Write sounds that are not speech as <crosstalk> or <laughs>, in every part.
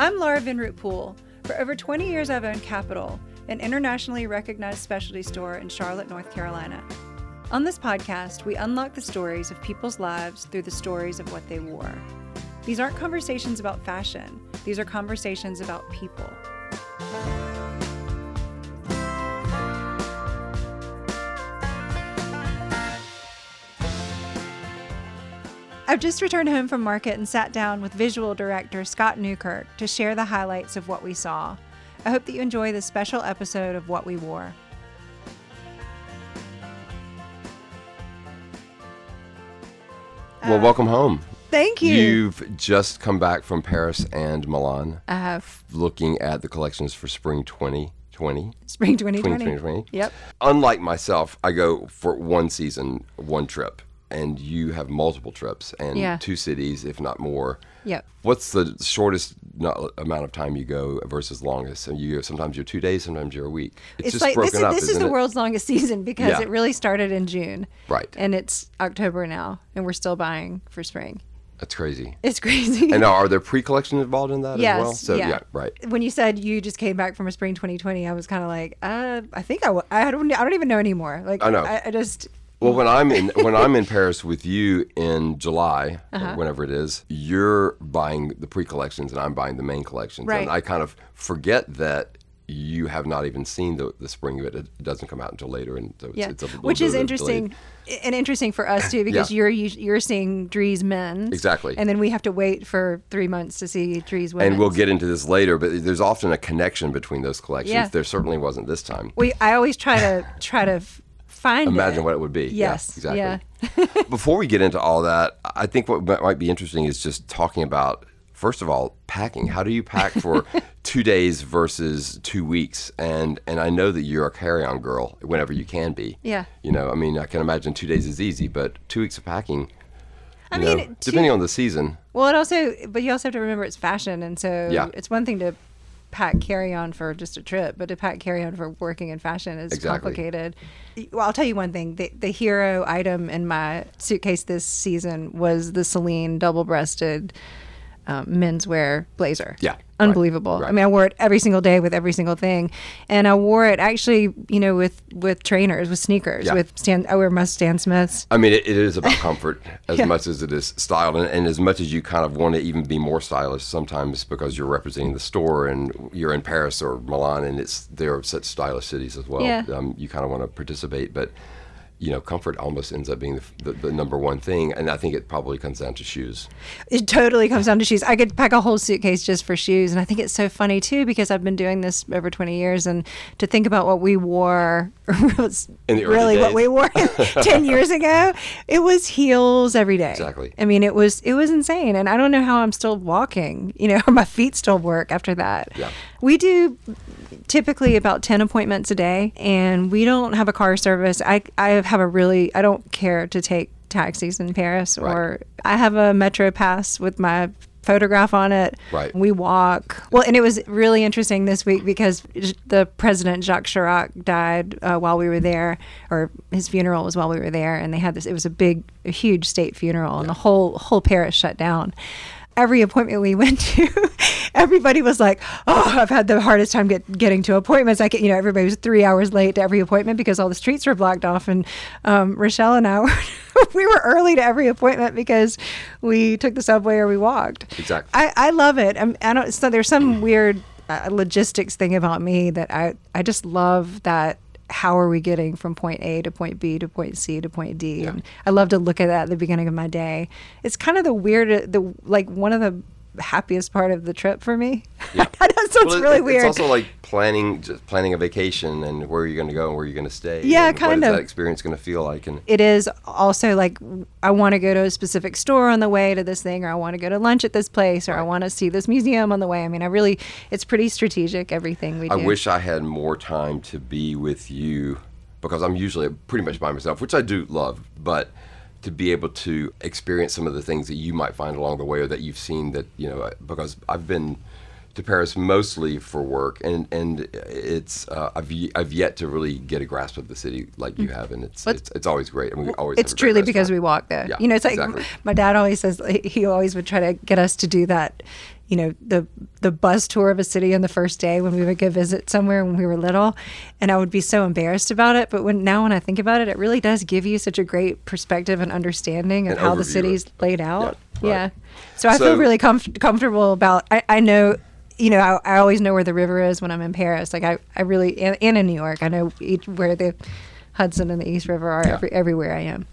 I'm Laura Vinroot Poole. For over 20 years, I've owned Capital, an internationally recognized specialty store in Charlotte, North Carolina. On this podcast, we unlock the stories of people's lives through the stories of what they wore. These aren't conversations about fashion, these are conversations about people. I've just returned home from market and sat down with visual director Scott Newkirk to share the highlights of what we saw. I hope that you enjoy this special episode of What We Wore. Well, uh, welcome home. Thank you. You've just come back from Paris and Milan, I have looking at the collections for spring 2020. spring 2020. 2020. Yep. Unlike myself, I go for one season, one trip, and you have multiple trips and Yeah. two cities, if not more. Yep. What's the shortest no- amount of time you go versus longest? And you sometimes you're two days, sometimes you're a week. It's, just like this is, up, this is the it? world's longest <laughs> season because Yeah. it really started in June. Right. And it's October now, and we're still buying for spring. That's crazy. It's <laughs> crazy. And now, are there pre-collections involved in that yes. as well? So yeah. right. When you said you just came back from a spring 2020, I was kind of like, uh, I think I, w- I don't, I don't even know anymore. Like, I know. I, I just, Well, when I'm in when I'm in <laughs> Paris with you in July, Uh-huh. or whenever it is, you're buying the pre-collections and I'm buying the main collections, Right. and I kind of forget that you have not even seen the, the spring of it. It doesn't come out until later, and so it's, yeah, it's a little which is interesting delayed- and interesting for us too <laughs> because Yeah. you're you're seeing Dries men's Exactly. and then we have to wait for three months to see Dries women's. And we'll get into this later, but there's often a connection between those collections. Yeah. There certainly wasn't this time. We, I always try to try to find Imagine it. what it would be. Yes, Yeah, yeah. <laughs> exactly. Before we get into all that, I think what might- be interesting is just talking about, first of all, packing. How do you pack for <laughs> two days versus two weeks? And and I know that you're a carry-on girl whenever you can be. Yeah. You know, I mean, I can imagine two days is easy, but two weeks of packing. I mean, know, two- depending on the season. Well, it also, but you also have to remember it's fashion, and so Yeah. it's one thing to pack carry on for just a trip, but to pack carry on for working in fashion is Exactly. complicated. Well, I'll tell you one thing: the the hero item in my suitcase this season was the Celine double-breasted um, menswear blazer. Yeah, right, unbelievable. I mean, I wore it every single day with every single thing, and I wore it actually, you know, with with trainers, with sneakers, Yeah. with Stan. I wear my Stan Smiths. I mean, it, it is about comfort <laughs> as Yeah. much as it is style, and, and as much as you kind of want to even be more stylish sometimes because you're representing the store and you're in Paris or Milan, and it's they're such stylish cities as well. Yeah. Um, you kind of want to participate, but you know, comfort almost ends up being the, the, the number one thing, and I think it probably comes down to shoes. It totally comes down to shoes. I could pack a whole suitcase just for shoes. And I think it's so funny too because I've been doing this over 20 years. And to think about what we wore, <laughs> was In the early really what we wore <laughs> 10 years ago, it was heels every day. Exactly. I mean, it was it was insane. And I don't know how I'm still walking, you know, or <laughs> my feet still work after that. Yeah. We do typically about 10 appointments a day and we don't have a car service. I, I have a really, I don't care to take taxis in Paris or I have a metro pass with my photograph on it. Right. We walk. Well, and it was really interesting this week because the president Jacques Chirac died uh, while we were there, or his funeral was while we were there, and they had this. It was a big, a huge state funeral, and the whole whole Paris shut down. Every appointment we went to, <laughs> everybody was like, "Oh, I've had the hardest time get, getting to appointments." I get, you know, everybody was three hours late to every appointment because all the streets were blocked off. And um, Rochelle and I <laughs> were, we were early to every appointment because we took the subway or we walked. Exactly. I, I love it. I'm, I don't. So there's some weird uh, logistics thing about me that I I just love that. How are we getting from point A to point B to point C to point D? Yeah. And I love to look at that at the beginning of my day. It's kind of the weird, the like one of the happiest part of the trip for me. Yeah. <laughs> It sounds Well, it- really it's weird. It's also like planning, just planning a vacation and where you're going to go and where you're going to stay. Yeah, kind What is of. that experience going to feel like? And it is also like I want to go to a specific store on the way to this thing, or I want to go to lunch at this place, or I want to see this museum on the way. I mean, I really, it's pretty strategic everything we do. I wish I had more time to be with you because I'm usually pretty much by myself, which I do love, but to be able to experience some of the things that you might find along the way or that you've seen that, you know, because I've been to Paris mostly for work and and it's uh, I've I've yet to really get a grasp of the city like you have and it's it's, it's always great. I mean, we always it's have a great truly because we walk there. Yeah, you know, it's like exactly. my dad always says he always would try to get us to do that. You know the the bus tour of a city on the first day when we would go visit somewhere when we were little and i would be so embarrassed about it. But when now when i think about it it really does give you such a great perspective and understanding of An how the city's of- laid out. Yeah, yeah, right. so i So- feel really comf- comfortable about I, I know you know I, I always know where the river is when i'm in paris. Like i, I really and, and in new york i know each, where the hudson and the east river are Yeah. every, everywhere i am.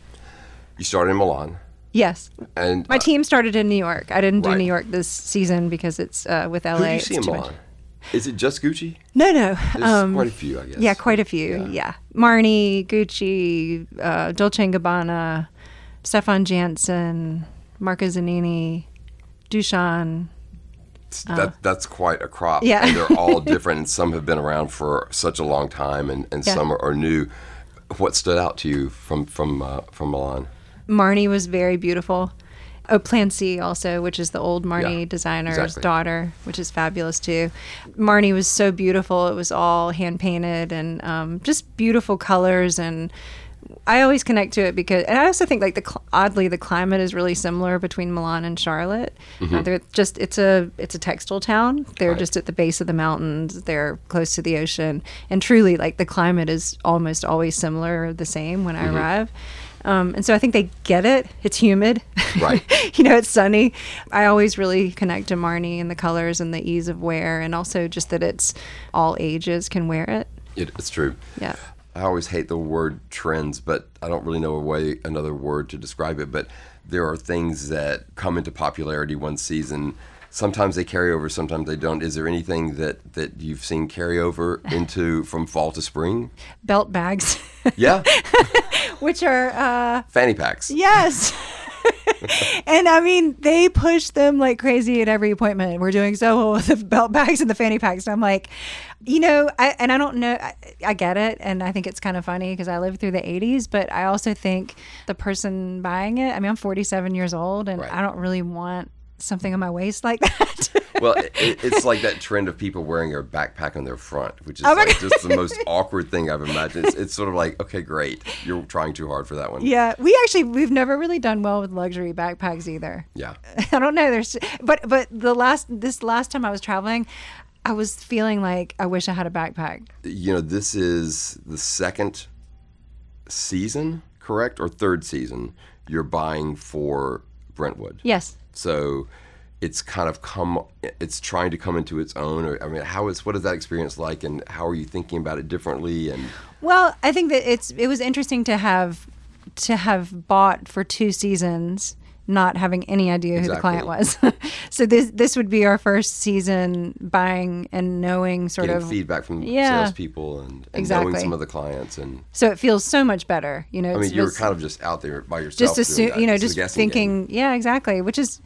You started in Milan, yes and my uh, team started in new york i didn't do Right. new york this season because it's uh, with la Who do you see much. Milan? Is it just Gucci? No, no. Um, quite a few, I guess. yeah, quite a few. Yeah. Yeah. Marni, Gucci, uh, Dolce & Gabbana, Stephan Janson, Marco Zanini, Duchan. that that's quite a crop. Uh, Yeah. and they're all <laughs> different, and some have been around for such a long time, and, and Yeah. some are, are new. What stood out to you from from uh, from Milan? Marni was very beautiful. Oh, Plan C also, which is the old Marni Yeah, designer's exactly. daughter, which is fabulous too. Marni was so beautiful. It was all hand painted and um, just beautiful colors. And I always connect to it because, and I also think like the oddly the climate is really similar between Milan and Charlotte. Uh, they're just it's a it's a textile town. They're Mm-hmm. Right. just at the base of the mountains. They're close to the ocean, and truly like the climate is almost always similar, or the same when Mm-hmm. I arrive. Um, and so I think they get it. It's humid. Right. <laughs> you know, it's sunny. I always really connect to Marni and the colors and the ease of wear, and also just that it's all ages can wear it. It, it's true. Yeah. I always hate the word trends, but I don't really know a way another word to describe it. But there are things that come into popularity one season. Sometimes they carry over, sometimes they don't. Is there anything that that you've seen carry over <sighs> into from fall to spring? Belt bags, <laughs> Yeah, <laughs> which are, uh, fanny packs. yes. <laughs> and I mean, they push them like crazy at every appointment. We're doing so well with the belt bags and the fanny packs. And I'm like, you know, I, and I don't know, I, I get it. And I think it's kind of funny because I lived through the 80s, but I also think the person buying it, I mean, I'm 47 years old and Right. I don't really want something on my waist like that. <laughs> Well, it, it- it's like that trend of people wearing a backpack on their front, which is Oh like just the most <laughs> awkward thing I've imagined. It's, it's sort of like, okay, great, you're trying too hard for that one. Yeah, we actually we've never really done well with luxury backpacks either. Yeah. <laughs> I don't know. There's but but the last this last time I was traveling, I was feeling like I wish I had a backpack. you know, this is the second season, correct, or third season you're buying for Brentwood. Yes. So it's kind of come, it's trying to come into its own. Or I mean, how is what is that experience like, and how are you thinking about it differently? And Well, I think that it's it was interesting to have to have bought for two seasons not having any idea who the client was. <laughs> so this this would be our first season buying and knowing sort getting of feedback from Yeah. salespeople and, and knowing Exactly. some of the clients, and so it feels so much better. You know, I mean, it's you were just- kind of just out there by yourself. just assume you know It's just guessing game. thinking yeah exactly which is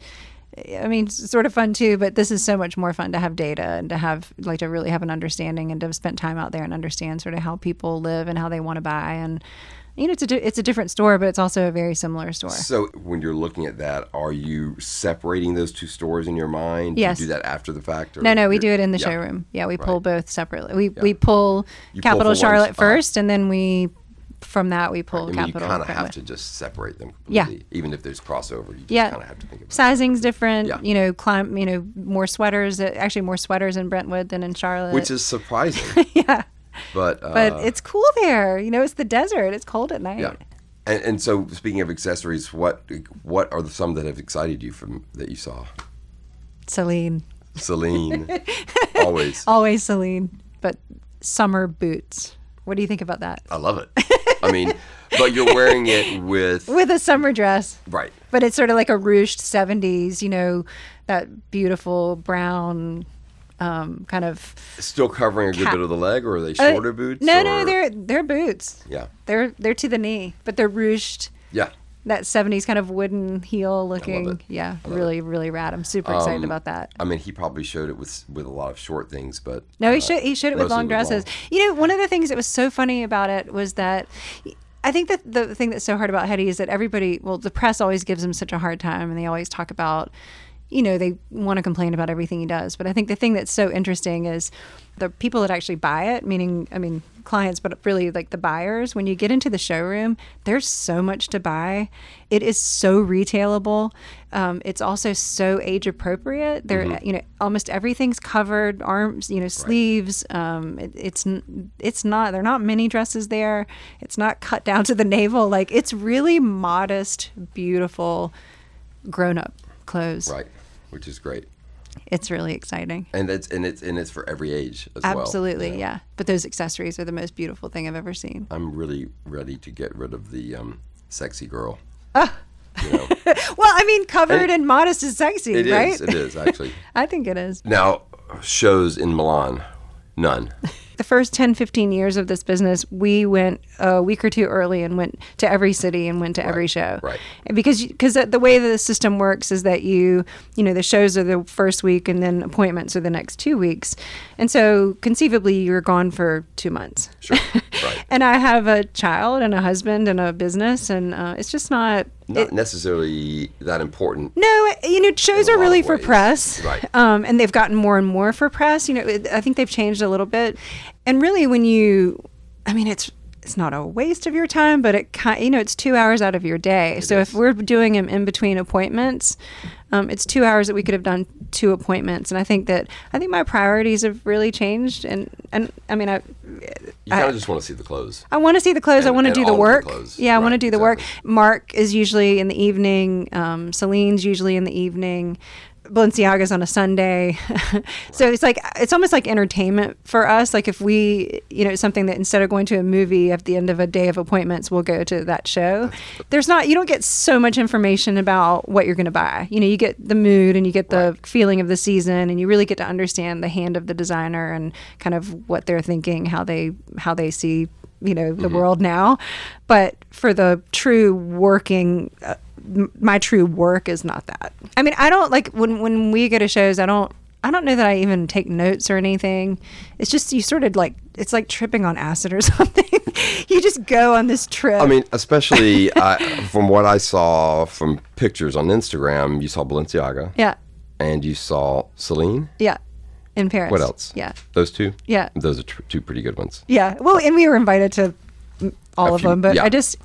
i mean sort of fun too but this is so much more fun to have data and to have like to really have an understanding and to have spent time out there and understand sort of how people live and how they want to buy and you know it's a it's a different store but it's also a very similar store So when you're looking at that, are you separating those two stores in your mind? Yes. Do you do that after the fact? Or no no we do it in the yeah. showroom yeah we pull Right. both separately we we pull You capital one charlotte first and then we from that we pull I mean, capital you kind of have to just separate them Yeah. Even if there's crossover, you just yeah kind of have to think about it. sizing's different Yeah. you know climb you know more sweaters uh, actually more sweaters in brentwood than in charlotte Which is surprising. <laughs> yeah but uh, but it's cool there. You know, it's the desert. It's cold at night. yeah. And, and so speaking of accessories, what what are the, some that have excited you from that you saw? Celine, Celine, <laughs> always. always Celine, but summer boots. What do you think about that? I love it. I mean, but you're wearing it with <laughs> With a summer dress, right. but it's sort of like a ruched '70s. You know, that beautiful brown um, kind of Still covering a good Cat- bit of the leg, or are they Uh, shorter boots? No, no, they're they're boots. yeah, They're they're to the knee, but they're ruched. yeah. That '70s kind of wooden heel looking. it. Yeah, really, really rad. I'm super excited Um, about that. I mean, he probably showed it with with a lot of short things, but No, he uh, showed he showed it with long dresses. You know, one of the things that was so funny about it was that I think that the thing that's so hard about Hedi is that everybody, well, the press always gives him such a hard time, and they always talk about, you know, they want to complain about everything he does. But I think the thing that's so interesting is the people that actually buy it, meaning, I mean, clients, but really like the buyers, when you get into the showroom, there's so much to buy. It is so retailable. Um, it's also so age appropriate. There, Mm-hmm. you know, almost everything's covered, arms, you know, sleeves. Um, it, it's it's not. They're not mini dresses there. It's not cut down to the navel. Like it's really modest, beautiful, grown up clothes. Right, which is great. It's really exciting. And it's and it's and it's for every age as well. Absolutely, know. yeah. But those accessories are the most beautiful thing I've ever seen. I'm really ready to get rid of the um, sexy girl. Ah. You know, <laughs> Well, I mean, covered and modest is sexy, it is. right? It is actually. <laughs> I think it is. Now, shows in Milan, none. <laughs> The first 10, 15 years of this business, we went a week or two early and went to every city and went to every show. right. Because because the way the system works is that you, you know, the shows are the first week and then appointments are the next two weeks. And so conceivably, you're gone for two months. Sure. <laughs> Right. And I have a child and a husband and a business, and uh, it's just not. Not necessarily that important. No, you know, shows are really for press, Right. Um, and they've gotten more and more for press. You know, I think they've changed a little bit. And really, when you, I mean, it's it's not a waste of your time, but it kind, you know, it's two hours out of your day. so if we're doing them in between appointments, um, it's two hours that we could have done two appointments. And I think that I think my priorities have really changed. And and I mean, I. You kind of just want to see the clothes. I want to see the clothes. I want to do the of the work. yeah, I want to do the work. Mark is usually in the evening. Um, Celine's usually in the evening. Balenciaga's on a Sunday. <laughs> so it's like it's almost like entertainment for us. Like if we, you know, something that instead of going to a movie at the end of a day of appointments, we'll go to that show. There's not you don't get so much information about what you're going to buy. You know, you get the mood and you get the feeling of the season, and you really get to understand the hand of the designer and kind of what they're thinking, how they how they see you know the world now. But for the true working. Uh, m- my true work is not that. I mean, I don't like when when we go to shows. I don't. I don't know that I even take notes or anything. It's just you sort of like it's like tripping on acid or <laughs> something. you just go on this trip. I mean, especially uh, from what I saw from pictures on Instagram, you saw Balenciaga yeah, and you saw Celine. yeah, in Paris. What else? Yeah, Those two? Yeah. Those are tr- two pretty good ones. yeah. Well, and we were invited to all A of few- them, but yeah. I just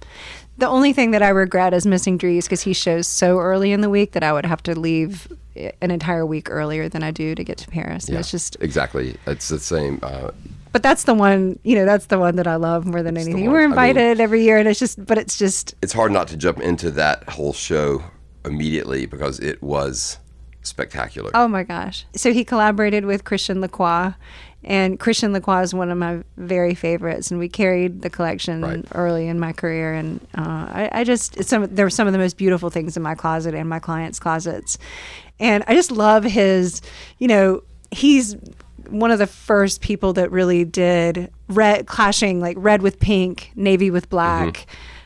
the only thing that I regret is missing Dries because he shows so early in the week that I would have to leave an entire week earlier than I do to get to Paris. And It's just exactly. It's the same. Uh, but that's the one you know that's the one that i love more than anything we're I mean- invited every year and it's just but it's just it's hard not to jump into that whole show immediately because it was spectacular. oh my gosh so he collaborated with christian lacroix and christian lacroix is one of my very favorites and we carried the collection Right. early in my career. And uh, I, I just some there were some of the most beautiful things in my closet and my clients closets. And i just love his you know he's one of the first people that really did red clashing like red with pink navy with black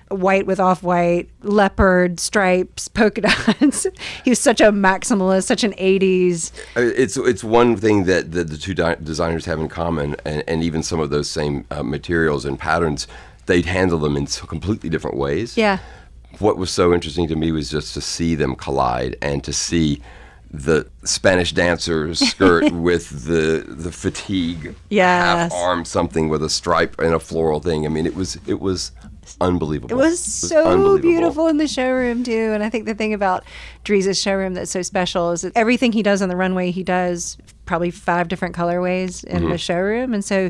white with off white, leopard stripes, polka dots. <laughs> he was such a maximalist, such an 80s. It's it's one thing that the, the two di- designers have in common, and, and even some of those same uh, materials and patterns, they'd handle them in so completely different ways. Yeah. What was so interesting to me was just to see them collide and to see the Spanish dancer's skirt <laughs> with the the fatigue Yes. half arm something with a stripe and a floral thing. I mean, it was it was unbelievable. It was so unbelievable. beautiful in the showroom too, and I think the thing about Dries' showroom that's so special is that everything he does on the runway, he does probably five different colorways in Mm-hmm. the showroom, and so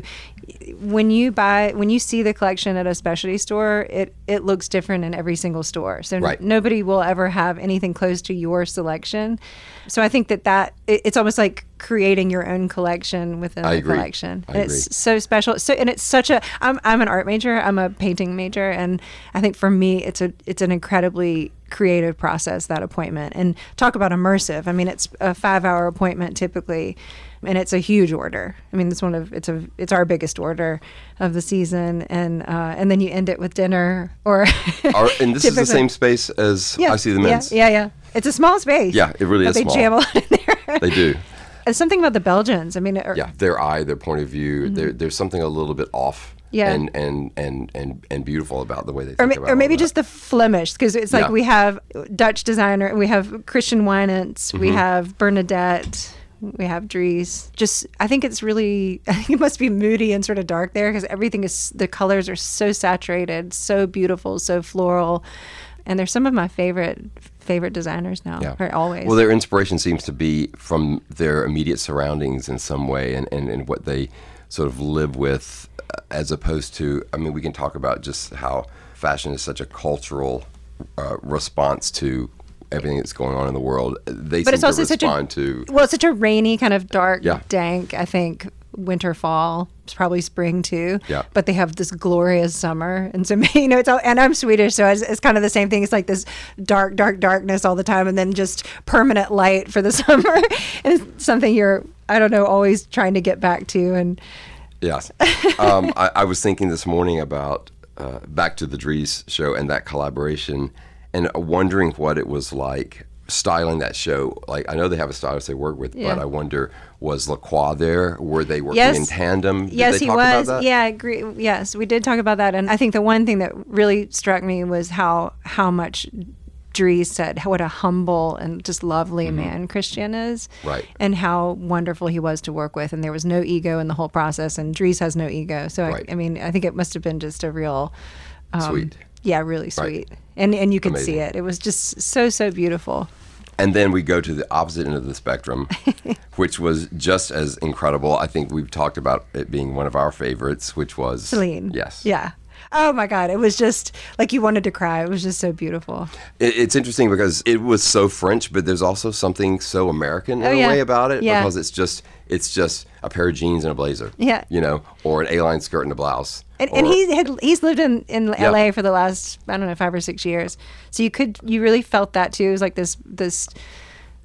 when you buy when you see the collection at a specialty store, it it looks different in every single store. So n- nobody will ever have anything close to your selection. So I think that that it, it's almost like creating your own collection within I the agree. collection. I And it's agree. so special. So and it's such a I'm I'm an art major. I'm a painting major and I think for me it's a it's an incredibly creative process that appointment. And talk about immersive. I mean it's a 5-hour appointment typically and it's a huge order. I mean it's one of it's a it's our biggest order of the season and uh, and then you end it with dinner or <laughs> Our, and this is the same space as I see the men's. Yeah, yeah, yeah. It's a small space. Yeah, it really is they small. jam a lot in there. They do. <laughs> There's something about the Belgians. I mean, or, Yeah, their eye, their point of view. Mm-hmm. There's something a little bit off Yeah. and, and and and and beautiful about the way they or, think ma- about or maybe that. just the Flemish, because it's like Yeah. we have Dutch designer, we have Christian Wijnants, we Mm-hmm. have Bernadette, we have Dries. Just, I think it's really, <laughs> I think it must be moody and sort of dark there because everything is, the colors are so saturated, so beautiful, so floral. And they're some of my favorite, favorite designers now, Yeah. or always. Well, their inspiration seems to be from their immediate surroundings in some way and, and, and what they sort of live with, uh, as opposed to, I mean, we can talk about just how fashion is such a cultural uh, response to everything that's going on in the world. They but seem it's also to such a respond to. well, it's such a rainy kind of dark, Yeah. dank. I think winter, fall, it's probably spring too. Yeah. But they have this glorious summer, and so <laughs> you know it's all. And I'm Swedish, so it's, it's kind of the same thing. It's like this dark, dark, darkness all the time, and then just permanent light for the <laughs> summer. and it's something you're, I don't know, always trying to get back to. And Yes. um, I, I was thinking this morning about uh, back to the Dries show and that collaboration, and wondering what it was like styling that show. Like I know they have a stylist they work with, Yeah. but I wonder was Lacroix there? Were they working Yes. in tandem? Did yes, they he was. About that? Yeah, I agree. Yes, we did talk about that, and I think the one thing that really struck me was how how much Dries said what a humble and just lovely man Christian is, Mm-hmm. Right. And how wonderful he was to work with, and there was no ego in the whole process, and Dries has no ego. So Right. I, I mean, I think it must have been just a real um, Sweet. Yeah, really sweet, and and you could see it. It was just so so beautiful. And then we go to the opposite end of the spectrum, <laughs> which was just as incredible. I think we've talked about it being one of our favorites, which was Celine. Yes. Yeah. Oh my God! It was just like you wanted to cry. It was just so beautiful. It, it's interesting because it was so French, but there's also something so American in Oh, a way about it Yeah. because it's just it's just a pair of jeans and a blazer. Yeah. You know, or an A-line skirt and a blouse. And, and he had he's lived in, in Yeah. LA for the last I don't know five or six years, so you could you really felt that too. It was like this this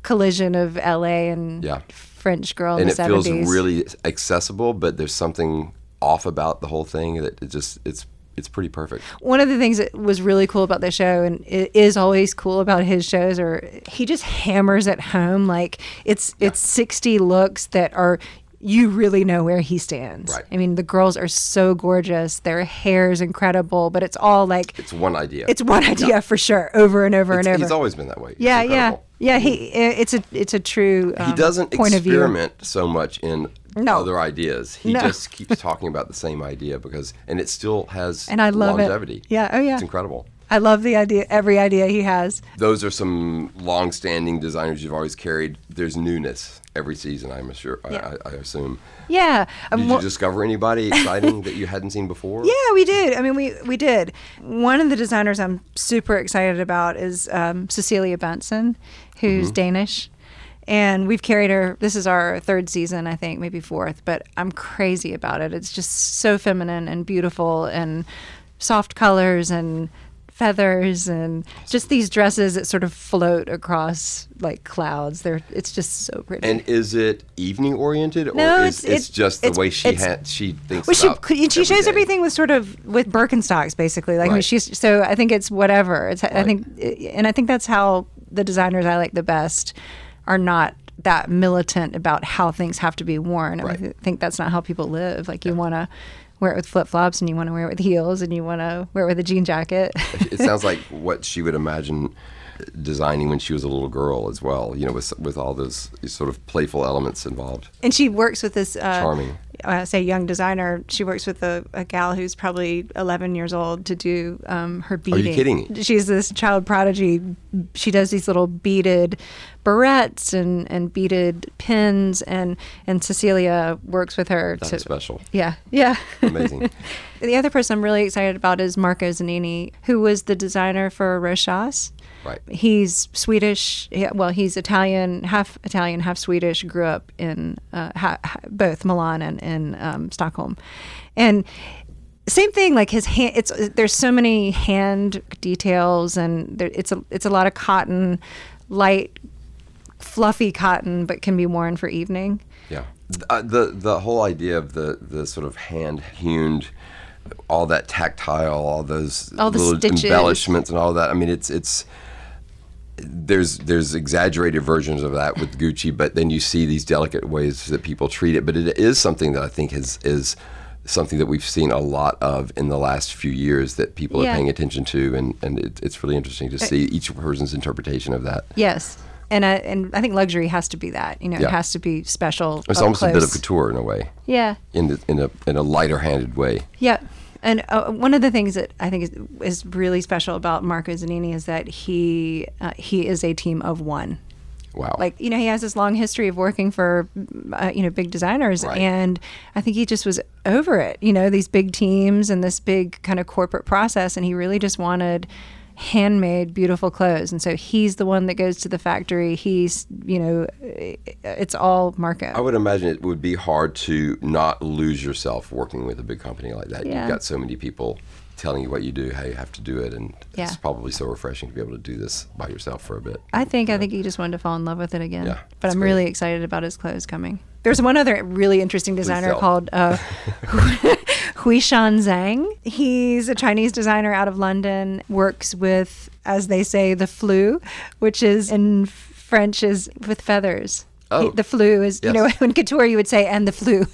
collision of LA and Yeah. French girl in and it feels really accessible, but there's something off about the whole thing that it just it's it's pretty perfect. One of the things that was really cool about the show, and it is always cool about his shows, are he just hammers at home like it's it's sixty looks that are. You really know where he stands. Right. I mean, the girls are so gorgeous. Their hair is incredible, but it's all like It's one idea. it's one idea for sure, over and over It's- and over. He's always been that way. It's Yeah, yeah, incredible. yeah. He it's a it's a true. Um, He doesn't point of view. experiment so much in No. other ideas. He No. just keeps <laughs> talking about the same idea because, and it still has And I love longevity. it. Yeah. Oh yeah. It's incredible. I love the idea. Every idea he has. Those are some long-standing designers you've always carried. There's newness every season. I'm sure. Yeah. I, I assume. Yeah. Um, Did you discover anybody <laughs> exciting that you hadn't seen before? Yeah, we did. I mean, we we did. One of the designers I'm super excited about is um, Cecilie Bahnsen, who's Danish, and we've carried her. This is our third season, I think, maybe fourth. But I'm crazy about it. It's just so feminine and beautiful, and soft colors and feathers and just these dresses that sort of float across like clouds. They're it's just so pretty. And is it evening oriented, or No, is it's- it's, it- just the it's- way she ha- she thinks Well, she she every shows day? everything with sort of with Birkenstocks, basically. Like I mean, she's so I think it's whatever. It's I think, and I think that's how the designers I like the best are not that militant about how things have to be worn. I Right. mean, I think that's not how people live. Like you want to wear it with flip flops, and you want to wear it with heels, and you want to wear it with a jean jacket. it sounds <laughs> like what she would imagine designing when she was a little girl as well. You know, with with all those sort of playful elements involved. and she works with this uh, Charming. I say young designer. She works with a, a gal who's probably 11 years old to do um, her beading. Are you kidding? She's this child prodigy. She does these little beaded barrettes and, and beaded pins, and and Cecilie works with her. That's to, special. Yeah, yeah. Amazing. <laughs> the other person I'm really excited about is Marco Zanini, who was the designer for Rochas. Right. He's Swedish. Well, he's Italian, half Italian, half Swedish. Grew up in uh, ha, ha- both Milan and in um, Stockholm, and same thing. Like his hand, it's there's so many hand details, and there, it's a it's a lot of cotton, light, fluffy cotton, but can be worn for evening. Yeah. Uh, the the whole idea of the the sort of hand hewn, all that tactile, all those All the little stitches. embellishments and all that. I mean, it's it's there's there's exaggerated versions of that with Gucci, but then you see these delicate ways that people treat it. But it is something that I think is is something that we've seen a lot of in the last few years that people Yeah. are paying attention to, and and it, it's really interesting to see each person's interpretation of that. Yes. And I, and I think luxury has to be that. You know, Yeah. it has to be special. It's almost a bit of couture in a way, Yeah. in the, in a in a lighter handed way. Yeah. And uh, one of the things that I think is, is really special about Marco Zanini is that he uh, he is a team of one. Wow. Like you know, he has this long history of working for uh, you know big designers, Right. and I think he just was over it. You know, these big teams and this big kind of corporate process, and he really just wanted handmade beautiful clothes and so he's the one that goes to the factory he's you know it's all marco I would imagine it would be hard to not lose yourself working with a big company like that. Yeah. You've got so many people telling you what you do, how you have to do it, and Yeah. it's probably so refreshing to be able to do this by yourself for a bit. I think I think he just wanted to fall in love with it again. Yeah, but I'm great. really excited about his clothes coming. There's one other really interesting designer called uh, <laughs> <laughs> Huishan Zhang. He's a Chinese designer out of London. Works with, as they say, the flou, which is in French is with feathers. Oh. The flou is, you know, Yes. <laughs> in couture you would say, and the flou.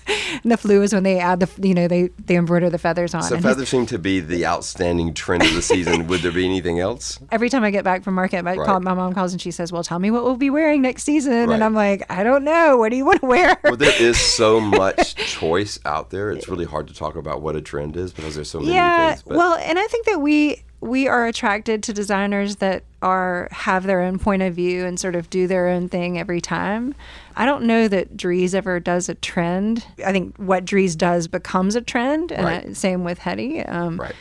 And <laughs> the flou is when they add the, you know, they, they embroider the feathers on. So And feathers <laughs> seem to be the outstanding trend of the season. Would there be anything else? every time I get back from market, I Right. call, my mom calls and she says, "Well, tell me what we'll be wearing next season." Right. And I'm like, "I don't know. What do you want to wear?" Well, there is so much choice out there. It's really hard to talk about what a trend is because there's so many yeah. things. But Well, and I think that we we are attracted to designers that are have their own point of view and sort of do their own thing every time. I don't know that Dries ever does a trend. I think what Dries does becomes a trend, and Right. I, same with Hedi. Um, right,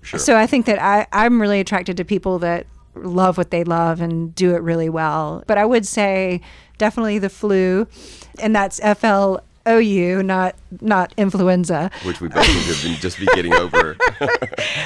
sure. So I think that I, I'm really attracted to people that love what they love and do it really well. But I would say definitely the flou, and that's F L O U, not not influenza. Which we both have been just be getting over. <laughs>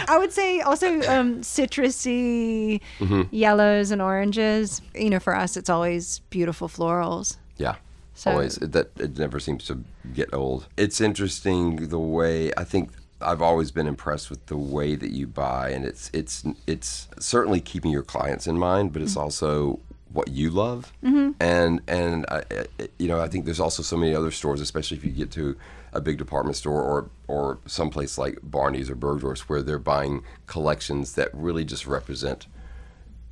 I would say also um, citrusy Mm-hmm. yellows and oranges. You know, for us, it's always beautiful florals. Yeah. So- always. That it never seems to get old. It's interesting the way I think I've always been impressed with the way that you buy, and it's it's it's certainly keeping your clients in mind, but it's Mm-hmm. also what you love. Mm-hmm. And and I, I- you know I think there's also so many other stores, especially if you get to a big department store or or someplace like Barney's or Bergdorf's, where they're buying collections that really just represent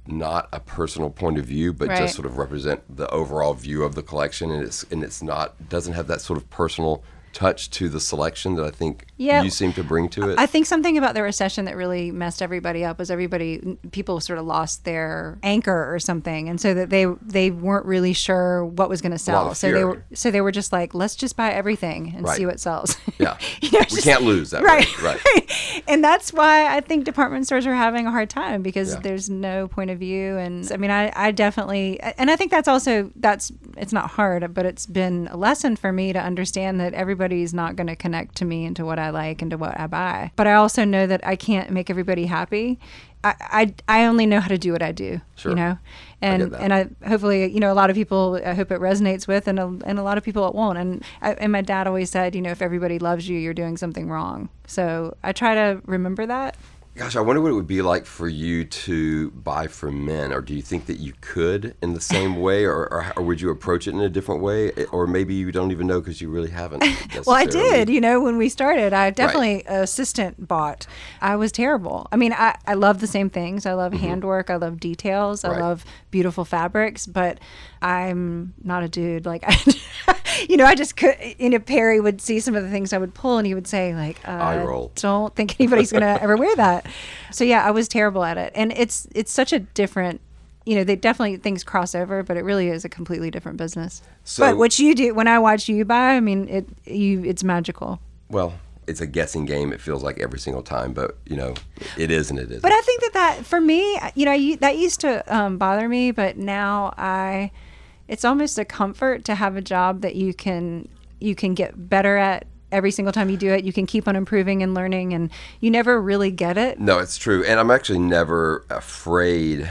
not a personal point of view, but Right. just sort of represent the overall view of the collection, and it's and it's not doesn't have that sort of personal touch to the selection that I think Yeah. you seem to bring to it. I think something about the recession that really messed everybody up was everybody people sort of lost their anchor or something, and so that they they weren't really sure what was going to sell. So they were so they were just like, let's just buy everything and Right. see what sells. <laughs> yeah, You know, we just- can't lose that. right, way. right. <laughs> and that's why I think department stores are having a hard time because Yeah. there's no point of view. And I mean, I, I definitely, and I think that's also that's it's not hard, but it's been a lesson for me to understand that everybody's not going to connect to me and to what I like and to what I buy. But I also know that I can't make everybody happy. I, I, I only know how to do what I do, Sure. you know, and that. and I hopefully you know a lot of people I hope it resonates with and a, and a lot of people it won't and I, and my dad always said you know if everybody loves you you're doing something wrong so I try to remember that Gosh, I wonder what it would be like for you to buy for men, or do you think that you could in the same <laughs> way, or, or, or would you approach it in a different way, or maybe you don't even know because you really haven't. <laughs> well I did you know when we started I definitely assistant bought I was terrible I mean I, I love the same things I love handwork I love details I Mm-hmm. Love beautiful fabrics but I'm not a dude like <laughs> I you know I just could you know Perry would see some of the things I would pull and he would say like uh, Eye roll. don't think anybody's gonna ever wear that so yeah I was terrible at it and it's it's such a different you know they definitely things cross over but it really is a completely different business So- but what you do when I watch you buy I mean it you it's magical Well, it's a guessing game. It feels like every single time, but you know, it is and it isn't. But I think that that for me, you know, that used to um, bother me, but now I, it's almost a comfort to have a job that you can you can get better at every single time you do it. You can keep on improving and learning, and you never really get it. No, it's true. And I'm actually never afraid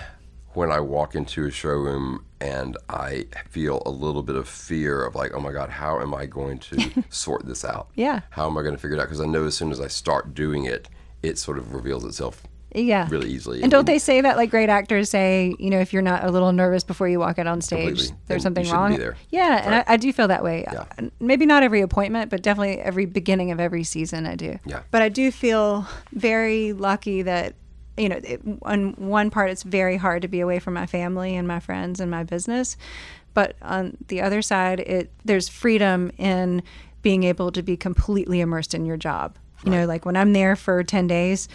when I walk into a showroom and I feel a little bit of fear of like, oh my God, how am I going to <laughs> sort this out? Yeah. How am I going to figure it out? Because I know as soon as I start doing it, it sort of reveals itself Yeah. really easily. And don't they say that like great actors say, you know, if you're not a little nervous before you walk out on stage, Completely. There's something wrong. there. Yeah, and I, I do feel that way. Yeah. Maybe not every appointment, but definitely every beginning of every season I do. Yeah. But I do feel very lucky that you know, it, on one part it's very hard to be away from my family and my friends and my business, but on the other side, it there's freedom in being able to be completely immersed in your job. You know, like when I'm there for 10 days,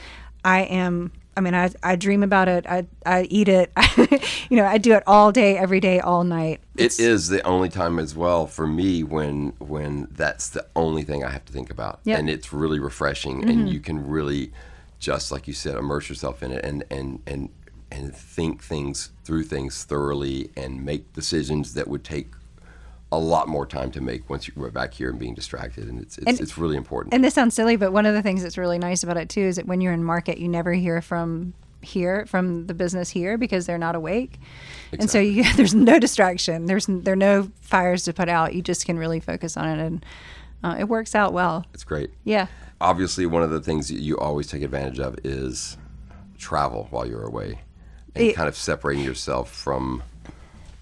I am I mean, I, I dream about it. I, I eat it. <laughs> you know, I do it all day, every day, all night. It is the only time as well for me when when that's the only thing I have to think about, Yep. and it's really refreshing, and mm-hmm. you can really just like you said, immerse yourself in it, and and and and think things through things thoroughly, and make decisions that would take a lot more time to make once you're back here and being distracted, and it's it's, And- it's really important. And this sounds silly, but one of the things that's really nice about it too is that when you're in market, you never hear from here from the business here because they're not awake, and so you, <laughs> there's no distraction. There's there are no fires to put out. You just can really focus on it, and uh, it works out well. it's great. Yeah. obviously one of the things that you always take advantage of is travel while you're away and It- kind of separating yourself from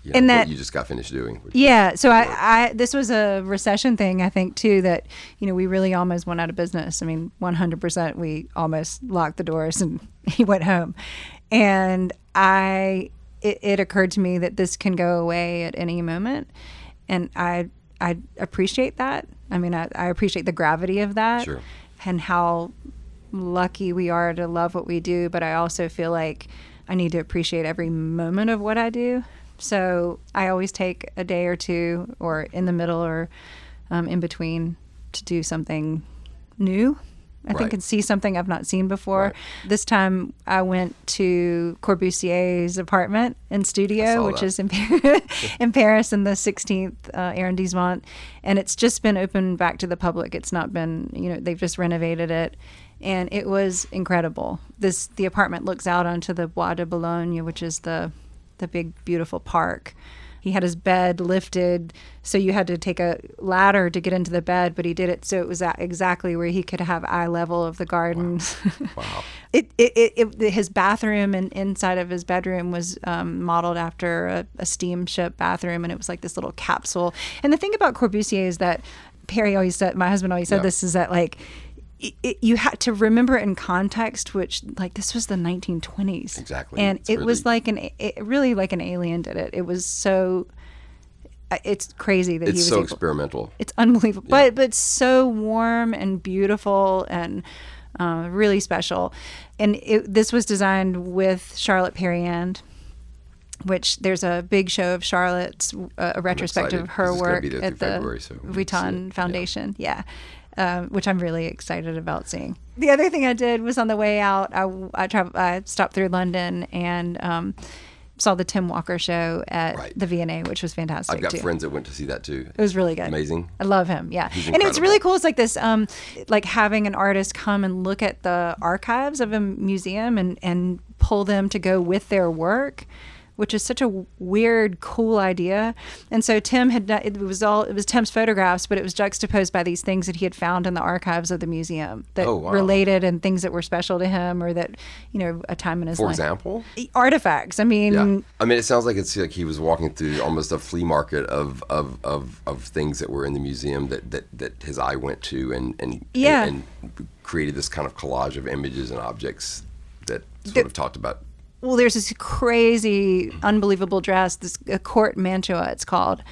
you know, And what that- you just got finished doing. Yeah, so I, I this was a recession thing I think too that you know we really almost went out of business. I mean, 100% we almost locked the doors and <laughs> he went home. And I it, it occurred to me that this can go away at any moment and I I appreciate that. I mean, I, I appreciate the gravity of that Sure. and how lucky we are to love what we do, but I also feel like I need to appreciate every moment of what I do. So I always take a day or two, or in the middle, or um, in between, to do something new. I Right. think and see something I've not seen before. Right. This time I went to Corbusier's apartment and studio, which that. is in, Par- <laughs> in Paris in the 16th uh, arrondissement, and it's just been opened back to the public. It's not been, you know, they've just renovated it, and it was incredible. This the apartment looks out onto the Bois de Boulogne, which is the the big beautiful park. He had his bed lifted, so you had to take a ladder to get into the bed, but he did it so it was exactly where he could have eye level of the gardens. <laughs> Wow. it, it, it, it his bathroom and inside of his bedroom was um, modeled after a, a steamship bathroom, and it was like this little capsule. And the thing about Corbusier is that Perry always said, my husband always said Yeah. this is that like. It, it, you had to remember it in context, which like this was the 1920s, Exactly. and It's it was like an it, really like an alien did it. It was so, uh, it's crazy that he was so able, experimental. it's unbelievable, but but so warm and beautiful and uh, really special. And it, this was designed with Charlotte Perriand, which there's a big show of Charlotte's, uh, a retrospective of her it's work at the February, so we can see it. Vuitton Yeah. Foundation. Yeah. Um, which I'm really excited about seeing. The other thing I did was on the way out, I, I, travel, I stopped through London and um, saw the Tim Walker show at Right. the V&A, which was fantastic I've got too. friends that went to see that too. It was really good. Amazing. I love him. Yeah, He's and it's really cool. It's like this, um, like having an artist come and look at the archives of a museum and and pull them to go with their work. Which is such a weird, cool idea, and so Tim had it was all it was Tim's photographs, but it was juxtaposed by these things that he had found in the archives of the museum that Oh, wow. related and things that were special to him or that you know a time in his For life. For example, artifacts. I mean, yeah. I mean, it sounds like it's like he was walking through almost a flea market of of, of, of things that were in the museum that, that, that his eye went to and and, Yeah. and and created this kind of collage of images and objects that sort The- of talked about well, there's this crazy, unbelievable dress, this a court mantua, it's called,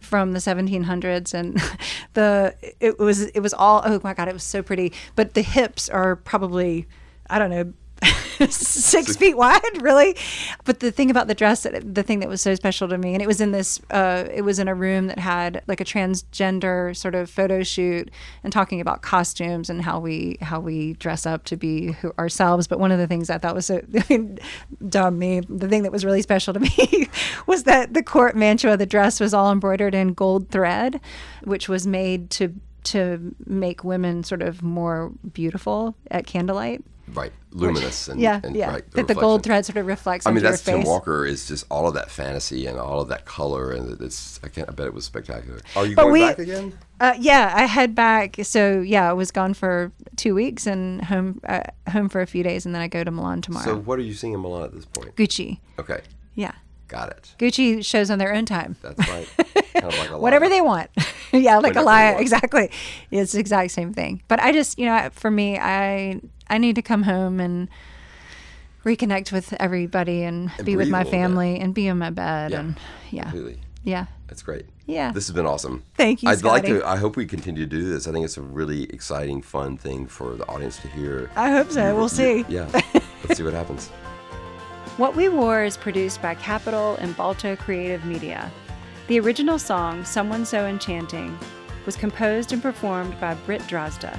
from the 1700s, and <laughs> the it was it was all oh my god, it was so pretty, but the hips are probably I don't know. Six feet wide, really. But the thing about the dress, the thing that was so special to me, and it was in this, uh, it was in a room that had like a transgender sort of photo shoot and talking about costumes and how we how we dress up to be who, ourselves. But one of the things I thought was so, <laughs> I mean, dumb me. The thing that was really special to me <laughs> was that the court mantua, the dress was all embroidered in gold thread, which was made to to make women sort of more beautiful at candlelight. Right, luminous and Yeah, and, yeah. right, that the gold thread sort of reflects I mean, onto that's your Tim face. Walker is just all of that fantasy and all of that color, and it's I can't. I bet it was spectacular. Are you But going we- back again? Uh, yeah, I head back. So yeah, I was gone for two weeks and home uh, home for a few days, and then I go to Milan tomorrow. So what are you seeing in Milan at this point? Gucci, Okay, yeah, got it. Gucci shows on their own time. That's right. <laughs> kind of like a Whatever they want. <laughs> yeah, like Whatever a they lie. <laughs> Exactly. It's the exact same thing. But I just, you know, for me, I I need to come home and reconnect with everybody and, And be with my little bit. family and be in my bed Yeah, and yeah, Completely. yeah. That's great. Yeah. This has been awesome. Thank you, I'd like to. I hope we continue to do this. I think it's a really exciting, fun thing for the audience to hear. I hope so. You- We'll see. Yeah. <laughs> Let's see what happens. What We Wore is produced by Capital and Balto Creative Media. The original song, Someone So Enchanting, was composed and performed by Britt Drozda.